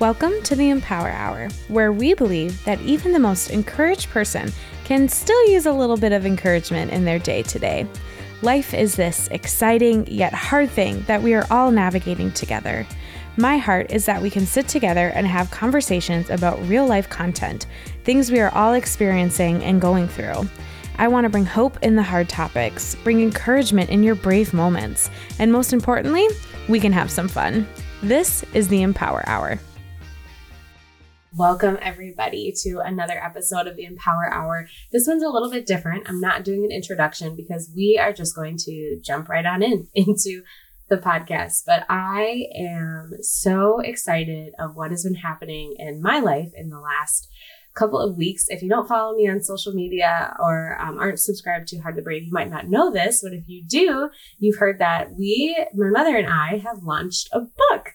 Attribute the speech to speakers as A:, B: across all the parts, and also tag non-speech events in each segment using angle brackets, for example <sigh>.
A: Welcome to the Empower Hour, where we believe that even the most encouraged person can still use a little bit of encouragement in their day to day. Life is this exciting yet hard thing that we are all navigating together. My heart is that we can sit together and have conversations about real life content, things we are all experiencing and going through. I want to bring hope in the hard topics, bring encouragement in your brave moments, and most importantly, we can have some fun. This is the Empower Hour. Welcome, everybody, to another episode of the Empower Hour. This one's a little bit different. I'm not doing an introduction because we are just going to jump right on in <laughs> into the podcast. But I am so excited of what has been happening in my life in the last couple of weeks. If you don't follow me on social media or um, aren't subscribed to Hard to Brave, you might not know this, but if you do, you've heard that we, my mother and I, have launched a book.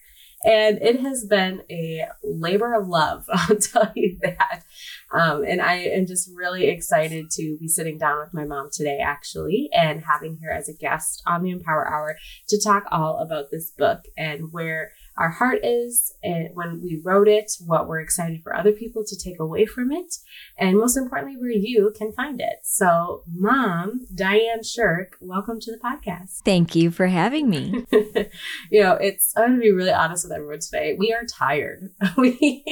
A: And it has been a labor of love, <laughs> I'll tell you that. Um, and I am just really excited to be sitting down with my mom today, actually, and having her as a guest on the Empower Hour to talk all about this book and where our heart is and when we wrote it, what we're excited for other people to take away from it, and most importantly, where you can find it. So, Mom, Diane Shirk, welcome to the podcast.
B: Thank you for having me. <laughs>
A: you know, it's I'm gonna be really honest with everyone today. We are tired. <laughs> we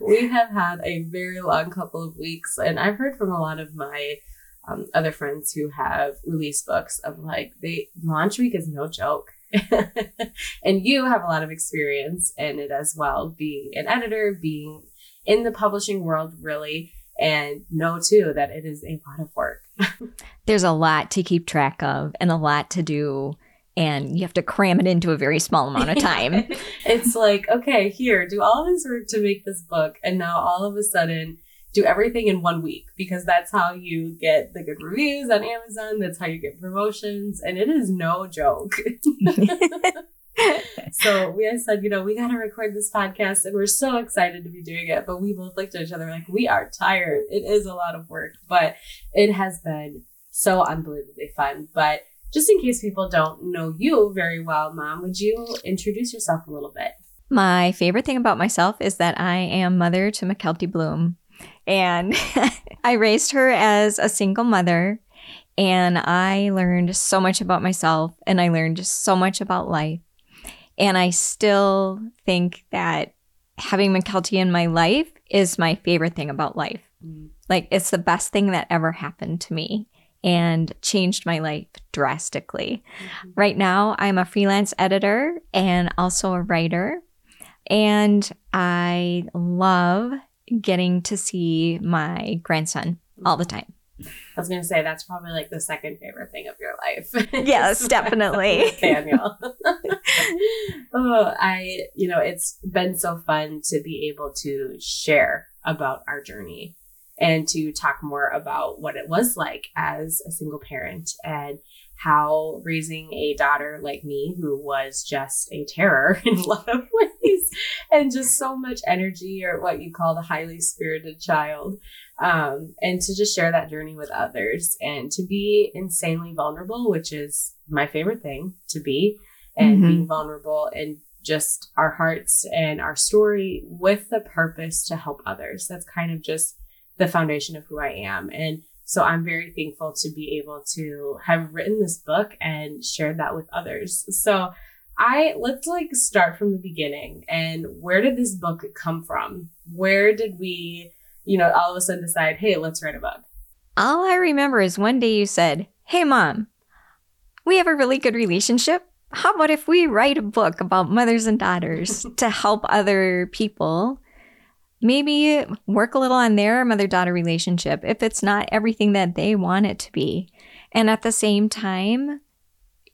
A: we have had a very long couple of weeks, and I've heard from a lot of my um, other friends who have released books of like they launch week is no joke <laughs> and you have a lot of experience in it as well, being an editor, being in the publishing world, really, and know too that it is a lot of work. <laughs>
B: There's a lot to keep track of and a lot to do. And you have to cram it into a very small amount of <laughs> time.
A: it's like, okay, here, do all this work to make this book. And now all of a sudden, do everything in one week because that's how you get the good reviews on Amazon. That's how you get promotions. And it is no joke. <laughs> so we said, you know, we got to record this podcast and we're so excited to be doing it. But we both looked at each other like, we are tired. It is a lot of work, but it has been so unbelievably fun. But just in case people don't know you very well, Mom, would you introduce yourself a little bit?
B: My favorite thing about myself is that I am mother to McKelty Bloom. And <laughs> I raised her as a single mother. And I learned so much about myself and I learned so much about life. And I still think that having McKelty in my life is my favorite thing about life. Mm. Like, it's the best thing that ever happened to me and changed my life drastically. Mm-hmm. Right now, I'm a freelance editor and also a writer. And I love getting to see my grandson all the time.
A: I was going to say that's probably like the second favorite thing of your life. <laughs>
B: Yes, definitely. <laughs>
A: Daniel. <laughs> oh, I, you know, it's been so fun to be able to share about our journey and to talk more about what it was like as a single parent and how raising a daughter like me, who was just a terror in a lot of ways, and just so much energy, or what you call the highly spirited child, um, and to just share that journey with others and to be insanely vulnerable, which is my favorite thing to be, and mm-hmm. being vulnerable and just our hearts and our story with the purpose to help others. That's kind of just the foundation of who I am. And so I'm very thankful to be able to have written this book and shared that with others. So I let's like start from the beginning and where did this book come from? Where did we, you know, all of a sudden decide, hey, let's write a book?
B: All I remember is one day you said, Hey mom, we have a really good relationship. How about if we write a book about mothers and daughters <laughs> to help other people maybe work a little on their mother daughter relationship if it's not everything that they want it to be. And at the same time,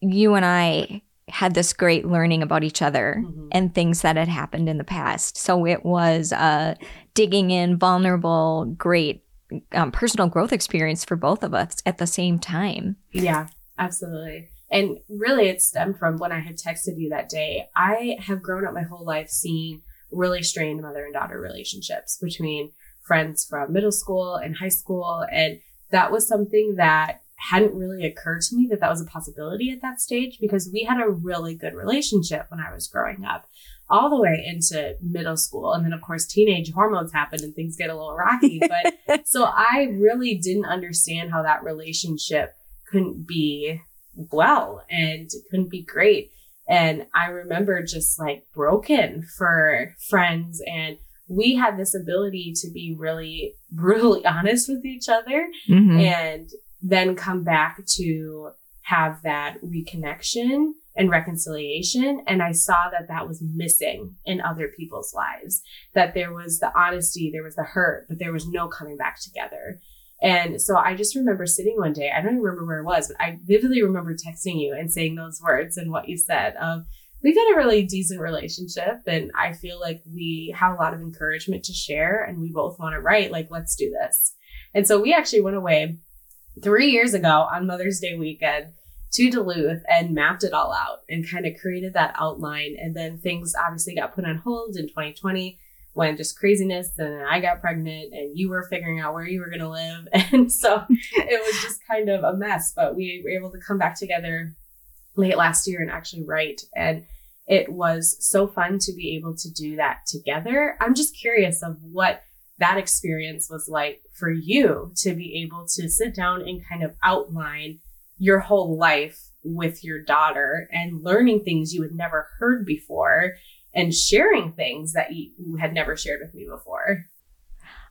B: you and I had this great learning about each other mm-hmm. and things that had happened in the past. So it was a digging in, vulnerable, great um, personal growth experience for both of us at the same time.
A: Yeah, absolutely. And really, it stemmed from when I had texted you that day. I have grown up my whole life seeing really strained mother and daughter relationships between friends from middle school and high school. And that was something that hadn't really occurred to me that that was a possibility at that stage because we had a really good relationship when I was growing up, all the way into middle school. And then, of course, teenage hormones happen and things get a little rocky. <laughs> But so I really didn't understand how that relationship couldn't be well and couldn't be great. And I remember just like broken for friends and we had this ability to be really <laughs> brutally honest with each other mm-hmm. and then come back to have that reconnection and reconciliation. And I saw that that was missing in other people's lives, that there was the honesty, there was the hurt, but there was no coming back together. And so I just remember sitting one day, I don't even remember where it was, but I vividly remember texting you and saying those words and what you said of, we've got a really decent relationship and I feel like we have a lot of encouragement to share and we both want to write. Like, let's do this. And so we actually went away three years ago on Mother's Day weekend to Duluth and mapped it all out and kind of created that outline. And then things obviously got put on hold in 2020 when just craziness and I got pregnant and you were figuring out where you were going to live. <laughs> And so it was just kind of a mess, but we were able to come back together late last year and actually write. And it was so fun to be able to do that together. I'm just curious of what that experience was like for you to be able to sit down and kind of outline your whole life with your daughter and learning things you had never heard before and sharing things that you had never shared with me before.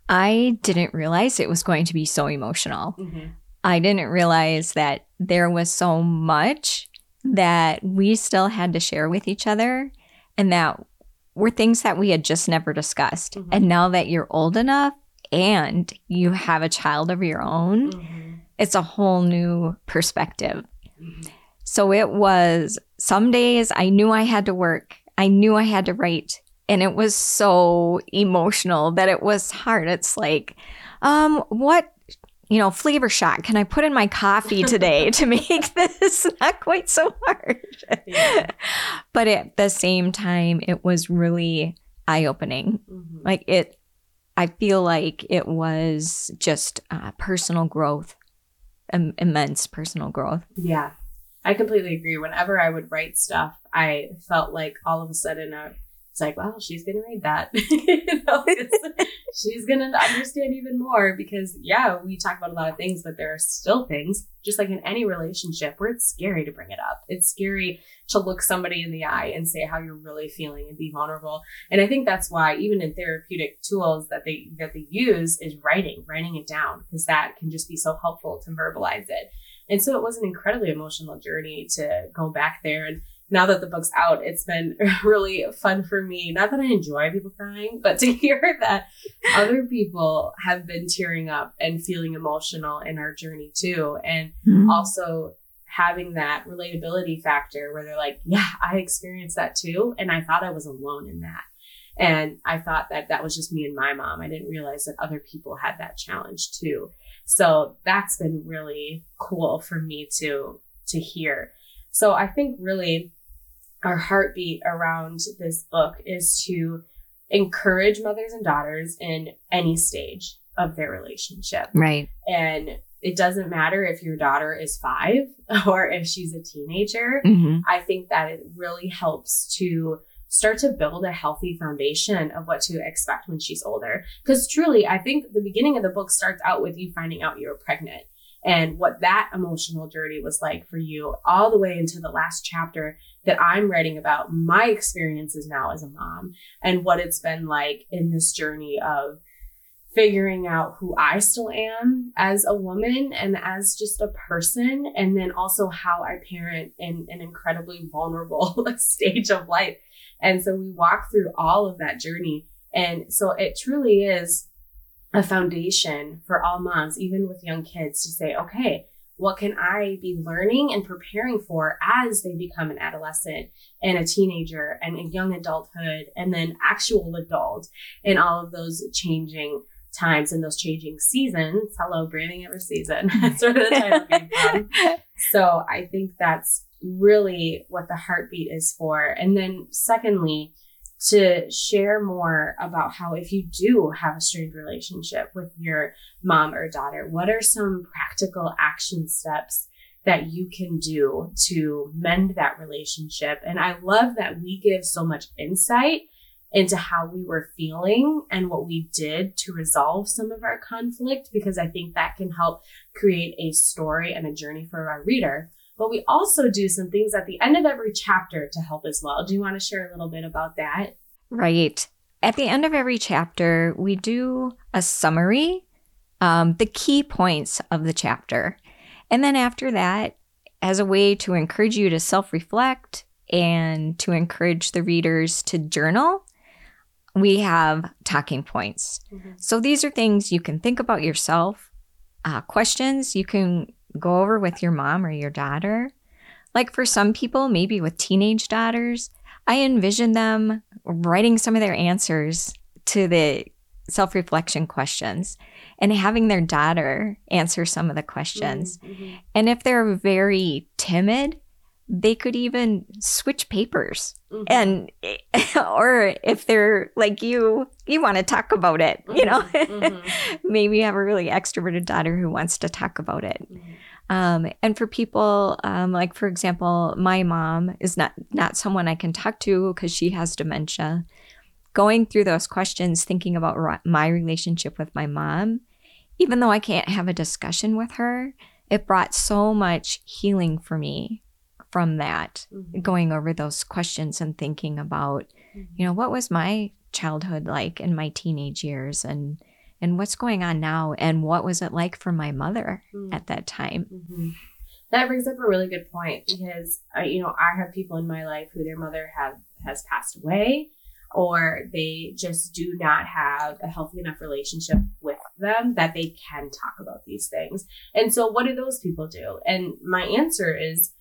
B: I didn't realize it was going to be so emotional. Mm-hmm. I didn't realize that there was so much that we still had to share with each other and that were things that we had just never discussed. Mm-hmm. And now that you're old enough and you have a child of your own, mm-hmm. it's a whole new perspective. Mm-hmm. So it was some days I knew I had to work, I knew I had to write. And it was so emotional that it was hard. It's like, um, what you know, flavor shot can I put in my coffee today to <laughs> make this <laughs> not quite so hard? Yeah. <laughs> But at the same time, it was really eye opening. Mm-hmm. Like it, I feel like it was just uh, personal growth, Im- immense personal growth.
A: Yeah, I completely agree. Whenever I would write stuff, I felt like all of a sudden I it's like, well, she's gonna read that. <laughs> you know, <laughs> she's gonna understand even more because yeah, we talk about a lot of things, but there are still things, just like in any relationship, where it's scary to bring it up. It's scary to look somebody in the eye and say how you're really feeling and be vulnerable. And I think that's why even in therapeutic tools that they that they use is writing, writing it down, because that can just be so helpful to verbalize it. And so it was an incredibly emotional journey to go back there and now that the book's out, it's been <laughs> really fun for me. Not that I enjoy people crying, but to <laughs> hear that other people have been tearing up and feeling emotional in our journey too. And mm-hmm. also having that relatability factor where they're like, yeah, I experienced that too. And I thought I was alone in that. And I thought that that was just me and my mom. I didn't realize that other people had that challenge too. So that's been really cool for me to, to hear. So I think really our heartbeat around this book is to encourage mothers and daughters in any stage of their relationship.
B: Right.
A: And it doesn't matter if your daughter is five <laughs> or if she's a teenager. Mm-hmm. I think that it really helps to start to build a healthy foundation of what to expect when she's older. Because truly, I think the beginning of the book starts out with you finding out you're pregnant and what that emotional journey was like for you all the way into the last chapter that I'm writing about my experiences now as a mom and what it's been like in this journey of figuring out who I still am as a woman and as just a person, and then also how I parent in an incredibly vulnerable <laughs> stage of life. And so we walk through all of that journey. And so it truly is a foundation for all moms, even with young kids, to say, okay, what can I be learning and preparing for as they become an adolescent and a teenager and a young adulthood and then actual adult and all of those changing times and those changing seasons. Hello, Braving Every Season. <laughs> sort of the title came from. <laughs> So I think that's really what the heartbeat is for. And then secondly, to share more about how if you do have a strained relationship with your mom or daughter, what are some practical action steps that you can do to mend that relationship? And I love that we give so much insight into how we were feeling and what we did to resolve some of our conflict because I think that can help create a story and a journey for our reader. But we also do some things at the end of every chapter to help as well. Do you want to share a little bit about that?
B: Right. At the end of every chapter, we do a summary, um, the key points of the chapter. And then after that, as a way to encourage you to self reflect and to encourage the readers to journal, we have talking points. Mm-hmm. So these are things you can think about yourself, uh, questions you can go over with your mom or your daughter. Like for some people, maybe with teenage daughters, I envision them writing some of their answers to the self reflection questions and having their daughter answer some of the questions. Mm-hmm. And if they're very timid, they could even switch papers mm-hmm. and <laughs> or if they're like you you want to talk about it you know mm-hmm. mm-hmm. <laughs> maybe you have a really extroverted daughter who wants to talk about it mm-hmm. Um, and for people um, like for example my mom is not not someone i can talk to because she has dementia going through those questions thinking about my relationship with my mom even though i can't have a discussion with her it brought so much healing for me from that, mm-hmm. going over those questions and thinking about, mm-hmm. you know, what was my childhood like in my teenage years and and what's going on now and what was it like for my mother mm-hmm. at that time.
A: Mm-hmm. That brings up a really good point because uh, you know I have people in my life who their mother have has passed away or they just do not have a healthy enough relationship with them that they can talk about these things. And so what do those people do? And my answer is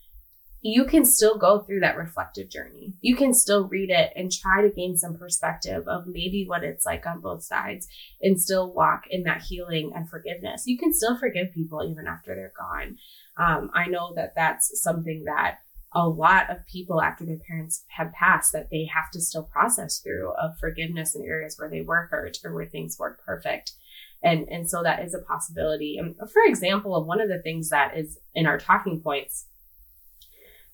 A: you can still go through that reflective journey. You can still read it and try to gain some perspective of maybe what it's like on both sides and still walk in that healing and forgiveness. You can still forgive people even after they're gone. Um, I know that that's something that a lot of people after their parents have passed that they have to still process through of forgiveness in areas where they were hurt or where things weren't perfect. And, and so that is a possibility. And for example, one of the things that is in our talking points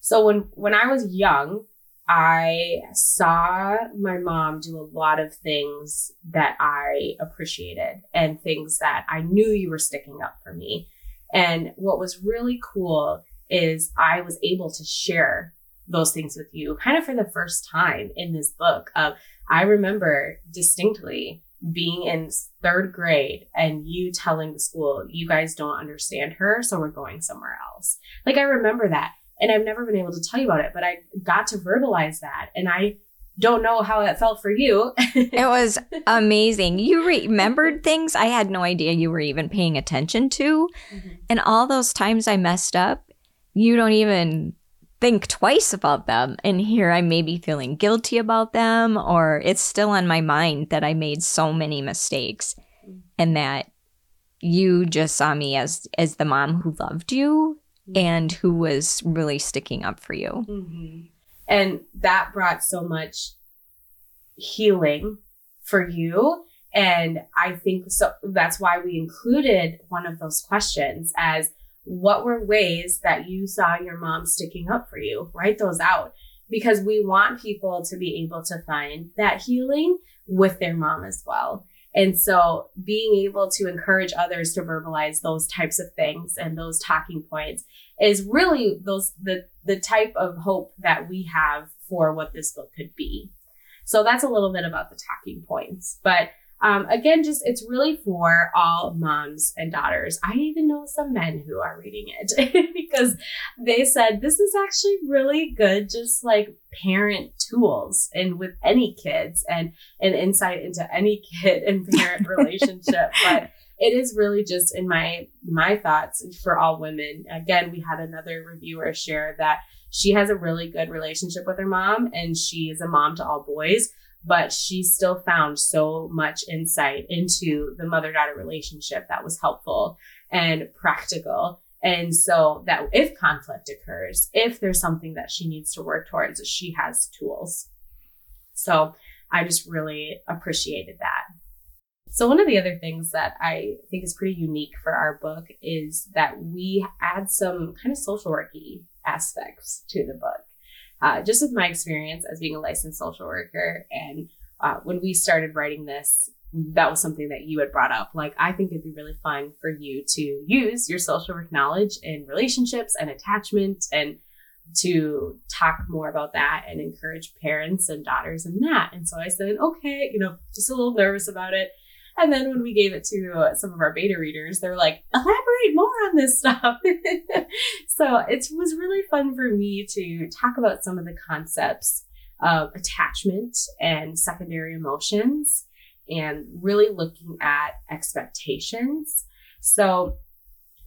A: so when when I was young, I saw my mom do a lot of things that I appreciated and things that I knew you were sticking up for me. And what was really cool is I was able to share those things with you kind of for the first time in this book of I remember distinctly being in third grade and you telling the school, you guys don't understand her, so we're going somewhere else. Like I remember that. And I've never been able to tell you about it, but I got to verbalize that. And I don't know how it felt for you. <laughs>
B: it was amazing. You remembered things I had no idea you were even paying attention to. Mm-hmm. And all those times I messed up, you don't even think twice about them. And here I may be feeling guilty about them, or it's still on my mind that I made so many mistakes mm-hmm. and that you just saw me as as the mom who loved you and who was really sticking up for you.
A: Mm-hmm. And that brought so much healing for you. And I think so that's why we included one of those questions as what were ways that you saw your mom sticking up for you? Write those out because we want people to be able to find that healing with their mom as well. And so being able to encourage others to verbalize those types of things and those talking points is really those the the type of hope that we have for what this book could be. So that's a little bit about the talking points. But um, again, just it's really for all moms and daughters. I even know some men who are reading it <laughs> because they said this is actually really good, just like parent tools and with any kids and an insight into any kid and parent <laughs> relationship. But it is really just in my my thoughts for all women. Again, we had another reviewer share that she has a really good relationship with her mom and she is a mom to all boys but she still found so much insight into the mother daughter relationship that was helpful and practical. And so that if conflict occurs, if there's something that she needs to work towards, she has tools. So I just really appreciated that. So, one of the other things that I think is pretty unique for our book is that we add some kind of social worky aspects to the book. Uh, just with my experience as being a licensed social worker, and uh, when we started writing this, that was something that you had brought up. Like, I think it'd be really fun for you to use your social work knowledge in relationships and attachment and to talk more about that and encourage parents and daughters in that. And so I said, okay, you know, just a little nervous about it. And then when we gave it to some of our beta readers, they were like, elaborate more on this stuff. <laughs> so it was really fun for me to talk about some of the concepts of attachment and secondary emotions and really looking at expectations. So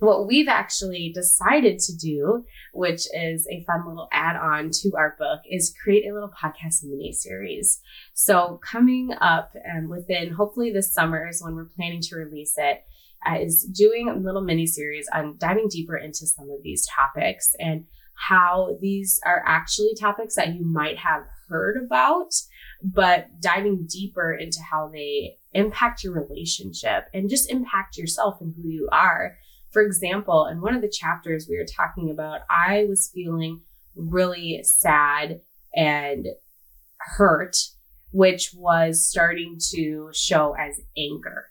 A: what we've actually decided to do, which is a fun little add on to our book, is create a little podcast mini series. So, coming up and within hopefully this summer is when we're planning to release it, uh, is doing a little mini series on diving deeper into some of these topics and how these are actually topics that you might have heard about, but diving deeper into how they impact your relationship and just impact yourself and who you are. For example, in one of the chapters we were talking about, I was feeling really sad and hurt, which was starting to show as anger.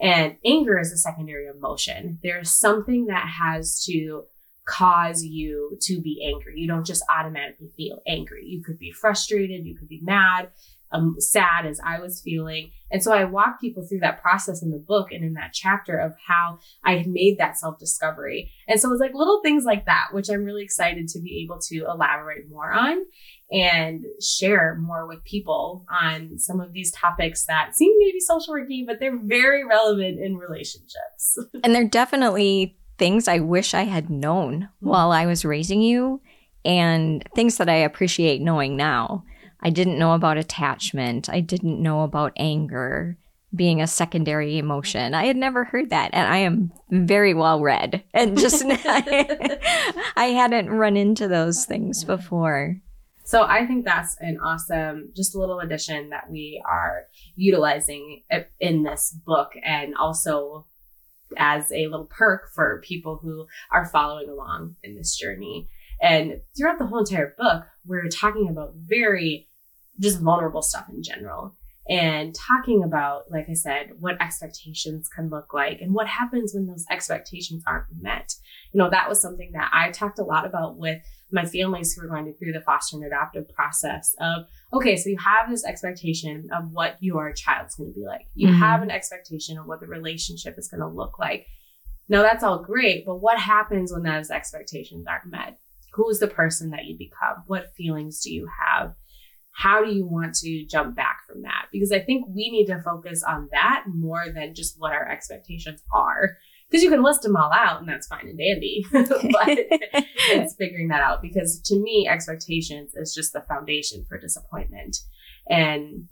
A: And anger is a secondary emotion. There's something that has to cause you to be angry. You don't just automatically feel angry. You could be frustrated, you could be mad, um, sad as I was feeling. And so I walk people through that process in the book and in that chapter of how I made that self discovery. And so it's like little things like that, which I'm really excited to be able to elaborate more on and share more with people on some of these topics that seem maybe social worky, but they're very relevant in relationships. <laughs>
B: and they're definitely things I wish I had known while I was raising you and things that I appreciate knowing now. I didn't know about attachment. I didn't know about anger being a secondary emotion. I had never heard that. And I am very well read and just, <laughs> I hadn't run into those things before.
A: So I think that's an awesome, just a little addition that we are utilizing in this book and also as a little perk for people who are following along in this journey. And throughout the whole entire book, we're talking about very just vulnerable stuff in general and talking about, like I said, what expectations can look like and what happens when those expectations aren't met. You know, that was something that I talked a lot about with my families who were going through the foster and adoptive process of, okay, so you have this expectation of what your child's going to be like. You mm-hmm. have an expectation of what the relationship is going to look like. Now that's all great, but what happens when those expectations aren't met? Who's the person that you become? What feelings do you have? How do you want to jump back from that? Because I think we need to focus on that more than just what our expectations are. Because you can list them all out and that's fine and dandy. <laughs> but <laughs> it's figuring that out because to me, expectations is just the foundation for disappointment. And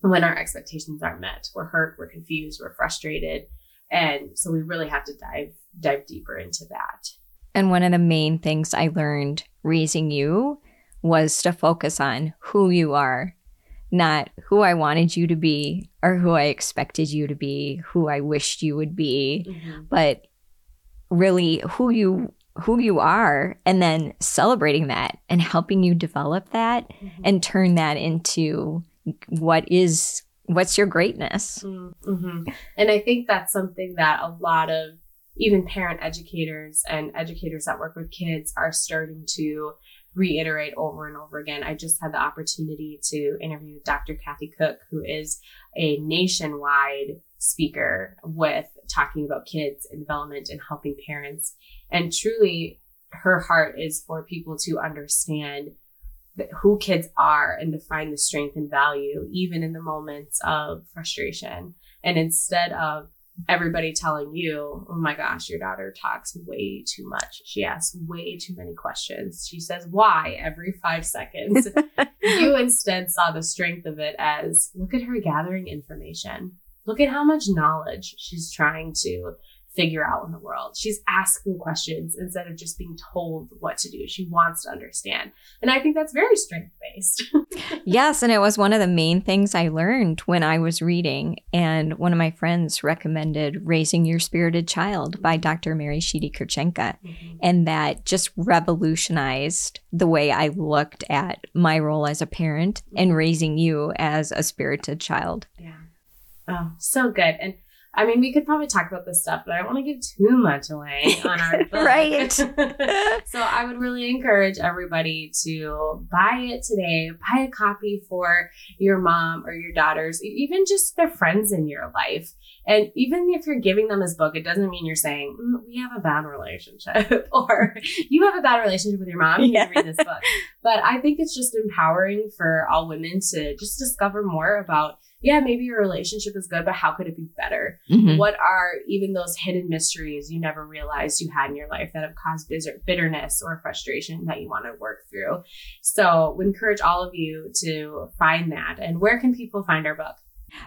A: when our expectations aren't met, we're hurt, we're confused, we're frustrated. And so we really have to dive dive deeper into that.
B: And one of the main things I learned raising you was to focus on who you are, not who I wanted you to be or who I expected you to be, who I wished you would be, mm-hmm. but really who you who you are and then celebrating that and helping you develop that mm-hmm. and turn that into what is what's your greatness.
A: Mm-hmm. And I think that's something that a lot of even parent educators and educators that work with kids are starting to reiterate over and over again. I just had the opportunity to interview Dr. Kathy Cook, who is a nationwide speaker with talking about kids and development and helping parents. And truly, her heart is for people to understand who kids are and to find the strength and value, even in the moments of frustration. And instead of everybody telling you, oh my gosh, your daughter talks way too much. She asks way too many questions. She says why every five seconds. <laughs> you instead saw the strength of it as look at her gathering information. Look at how much knowledge she's trying to figure out in the world. She's asking questions instead of just being told what to do. She wants to understand. And I think that's very strength based. <laughs>
B: yes. And it was one of the main things I learned when I was reading. And one of my friends recommended Raising Your Spirited Child by Dr. Mary Sheedy Kurcinka. Mm-hmm. And that just revolutionized the way I looked at my role as a parent and raising you as a spirited child.
A: Yeah. Oh, so good. And I mean, we could probably talk about this stuff, but I don't want to give too much away <laughs> on our book.
B: right. <laughs>
A: so I would really encourage everybody to buy it today. Buy a copy for your mom or your daughters, even just their friends in your life. And even if you're giving them this book, it doesn't mean you're saying, mm, we have a bad relationship <laughs> or you have a bad relationship with your mom. You yeah. read this book. But I think it's just empowering for all women to just discover more about yeah, maybe your relationship is good, but how could it be better? Mm-hmm. What are even those hidden mysteries you never realized you had in your life that have caused bitterness or frustration that you want to work through? So, we encourage all of you to find that. And where can people find our book?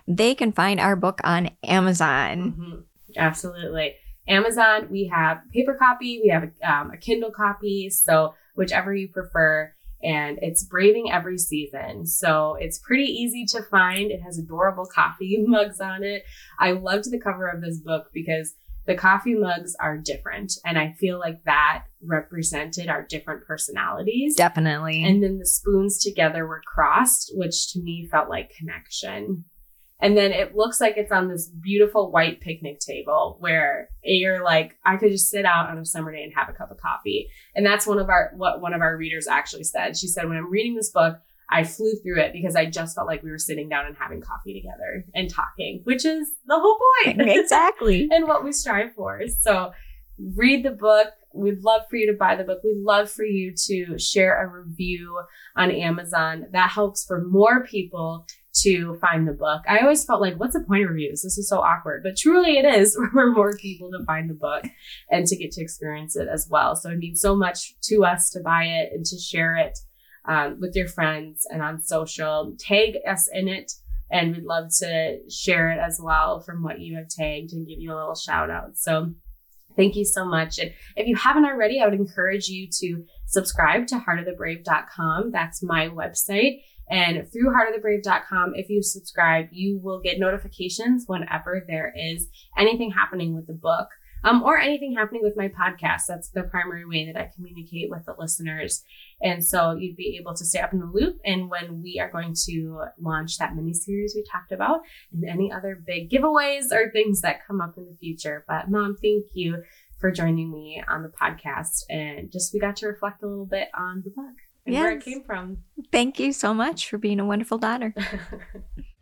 B: They can find our book on Amazon.
A: Mm-hmm. Absolutely. Amazon, we have paper copy, we have a, um, a Kindle copy. So, whichever you prefer and it's Braving Every Season. So it's pretty easy to find. It has adorable coffee <laughs> mugs on it. I loved the cover of this book because the coffee mugs are different. And I feel like that represented our different personalities.
B: Definitely.
A: And then the spoons together were crossed, which to me felt like connection. And then it looks like it's on this beautiful white picnic table where you're like, I could just sit out on a summer day and have a cup of coffee. And that's one of our, what one of our readers actually said. She said, when I'm reading this book, I flew through it because I just felt like we were sitting down and having coffee together and talking, which is the whole point. <laughs> <laughs>
B: Exactly.
A: and what we strive for. So read the book. We'd love for you to buy the book. We'd love for you to share a review on Amazon. That helps for more people to find the book. I always felt like, what's the point of reviews? This is so awkward. But truly, it is <laughs> for more people to find the book and to get to experience it as well. So it means so much to us to buy it and to share it um, with your friends and on social. Tag us in it. And we'd love to share it as well from what you have tagged and give you a little shout out. So Thank you so much. And if you haven't already, I would encourage you to subscribe to heartofthebrave.com. That's my website. And through heartofthebrave.com, if you subscribe, you will get notifications whenever there is anything happening with the book. Um, or anything happening with my podcast. That's the primary way that I communicate with the listeners. And so you'd be able to stay up in the loop and when we are going to launch that mini series we talked about and any other big giveaways or things that come up in the future. But mom, thank you for joining me on the podcast. And just we got to reflect a little bit on the book and yes. where it came from.
B: Thank you so much for being a wonderful daughter. <laughs>